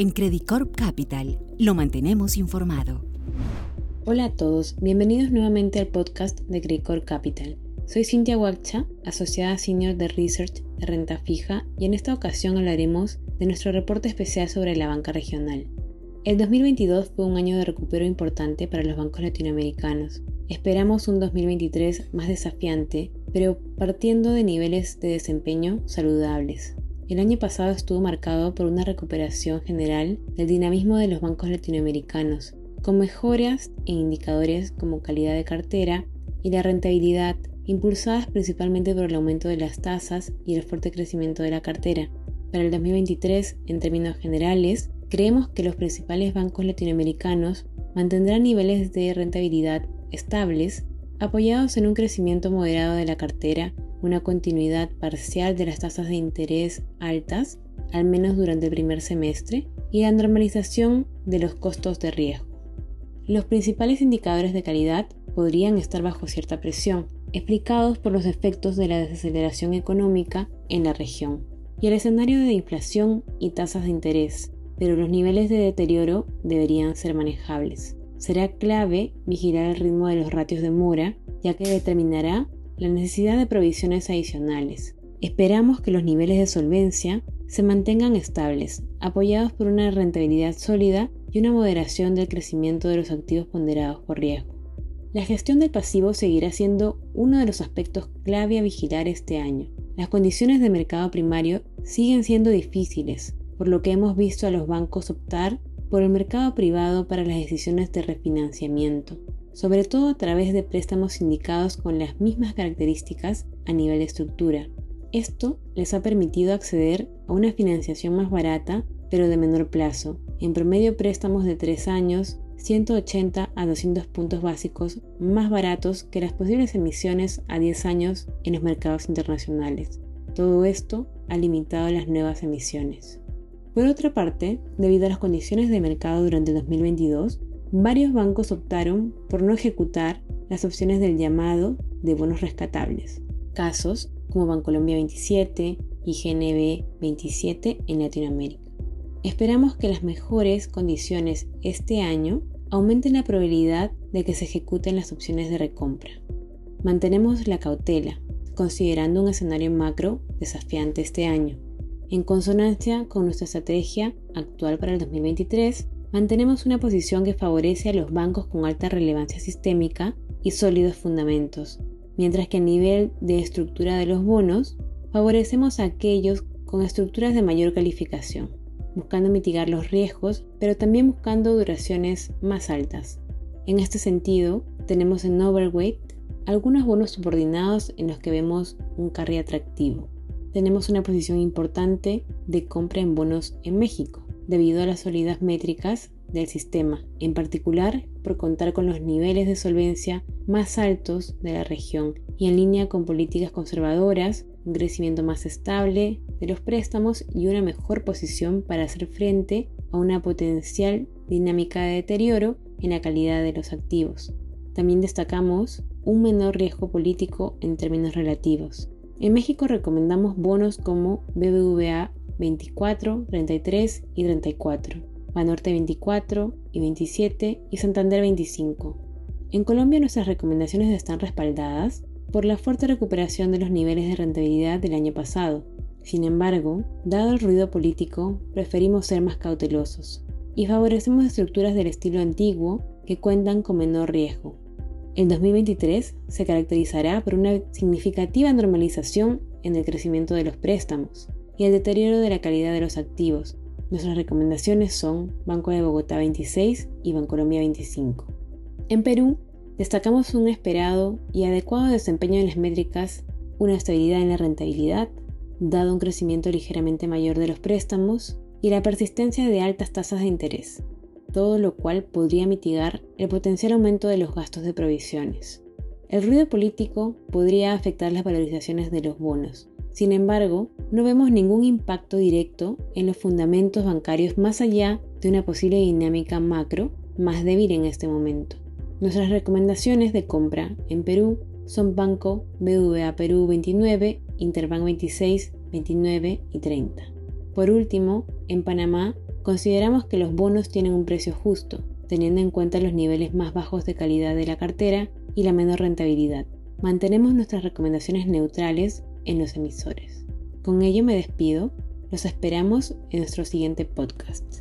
En Credicorp Capital lo mantenemos informado. Hola a todos, bienvenidos nuevamente al podcast de Credicorp Capital. Soy Cintia Huacha, asociada senior de Research de Renta Fija, y en esta ocasión hablaremos de nuestro reporte especial sobre la banca regional. El 2022 fue un año de recupero importante para los bancos latinoamericanos. Esperamos un 2023 más desafiante, pero partiendo de niveles de desempeño saludables. El año pasado estuvo marcado por una recuperación general del dinamismo de los bancos latinoamericanos, con mejoras en indicadores como calidad de cartera y la rentabilidad, impulsadas principalmente por el aumento de las tasas y el fuerte crecimiento de la cartera. Para el 2023, en términos generales, creemos que los principales bancos latinoamericanos mantendrán niveles de rentabilidad estables, apoyados en un crecimiento moderado de la cartera una continuidad parcial de las tasas de interés altas, al menos durante el primer semestre, y la normalización de los costos de riesgo. Los principales indicadores de calidad podrían estar bajo cierta presión, explicados por los efectos de la desaceleración económica en la región y el escenario de inflación y tasas de interés, pero los niveles de deterioro deberían ser manejables. Será clave vigilar el ritmo de los ratios de mora, ya que determinará la necesidad de provisiones adicionales. Esperamos que los niveles de solvencia se mantengan estables, apoyados por una rentabilidad sólida y una moderación del crecimiento de los activos ponderados por riesgo. La gestión del pasivo seguirá siendo uno de los aspectos clave a vigilar este año. Las condiciones de mercado primario siguen siendo difíciles, por lo que hemos visto a los bancos optar por el mercado privado para las decisiones de refinanciamiento, sobre todo a través de préstamos sindicados con las mismas características a nivel de estructura. Esto les ha permitido acceder a una financiación más barata, pero de menor plazo, en promedio préstamos de 3 años, 180 a 200 puntos básicos más baratos que las posibles emisiones a 10 años en los mercados internacionales. Todo esto ha limitado las nuevas emisiones. Por otra parte, debido a las condiciones de mercado durante 2022, varios bancos optaron por no ejecutar las opciones del llamado de bonos rescatables, casos como Bancolombia 27 y GNB 27 en Latinoamérica. Esperamos que las mejores condiciones este año aumenten la probabilidad de que se ejecuten las opciones de recompra. Mantenemos la cautela, considerando un escenario macro desafiante este año. En consonancia con nuestra estrategia actual para el 2023, mantenemos una posición que favorece a los bancos con alta relevancia sistémica y sólidos fundamentos, mientras que a nivel de estructura de los bonos, favorecemos a aquellos con estructuras de mayor calificación, buscando mitigar los riesgos, pero también buscando duraciones más altas. En este sentido, tenemos en Overweight algunos bonos subordinados en los que vemos un carry atractivo. Tenemos una posición importante de compra en bonos en México, debido a las sólidas métricas del sistema, en particular por contar con los niveles de solvencia más altos de la región y en línea con políticas conservadoras, un crecimiento más estable de los préstamos y una mejor posición para hacer frente a una potencial dinámica de deterioro en la calidad de los activos. También destacamos un menor riesgo político en términos relativos. En México recomendamos bonos como BBVA 24, 33 y 34, Banorte 24 y 27 y Santander 25. En Colombia nuestras recomendaciones están respaldadas por la fuerte recuperación de los niveles de rentabilidad del año pasado. Sin embargo, dado el ruido político, preferimos ser más cautelosos y favorecemos estructuras del estilo antiguo que cuentan con menor riesgo. El 2023 se caracterizará por una significativa normalización en el crecimiento de los préstamos, y el deterioro de la calidad de los activos. Nuestras recomendaciones son Banco de Bogotá 26 y Bancolombia 25. En Perú, destacamos un esperado y adecuado desempeño en las métricas, una estabilidad en la rentabilidad, dado un crecimiento ligeramente mayor de los préstamos y la persistencia de altas tasas de interés, todo lo cual podría mitigar el potencial aumento de los gastos de provisiones. El ruido político podría afectar las valorizaciones de los bonos, sin embargo, no vemos ningún impacto directo en los fundamentos bancarios más allá de una posible dinámica macro más débil en este momento. Nuestras recomendaciones de compra en Perú son Banco BVA Perú 29, Interbank 26, 29 y 30. Por último, en Panamá consideramos que los bonos tienen un precio justo, teniendo en cuenta los niveles más bajos de calidad de la cartera y la menor rentabilidad. Mantenemos nuestras recomendaciones neutrales en los emisores. Con ello me despido. Los esperamos en nuestro siguiente podcast.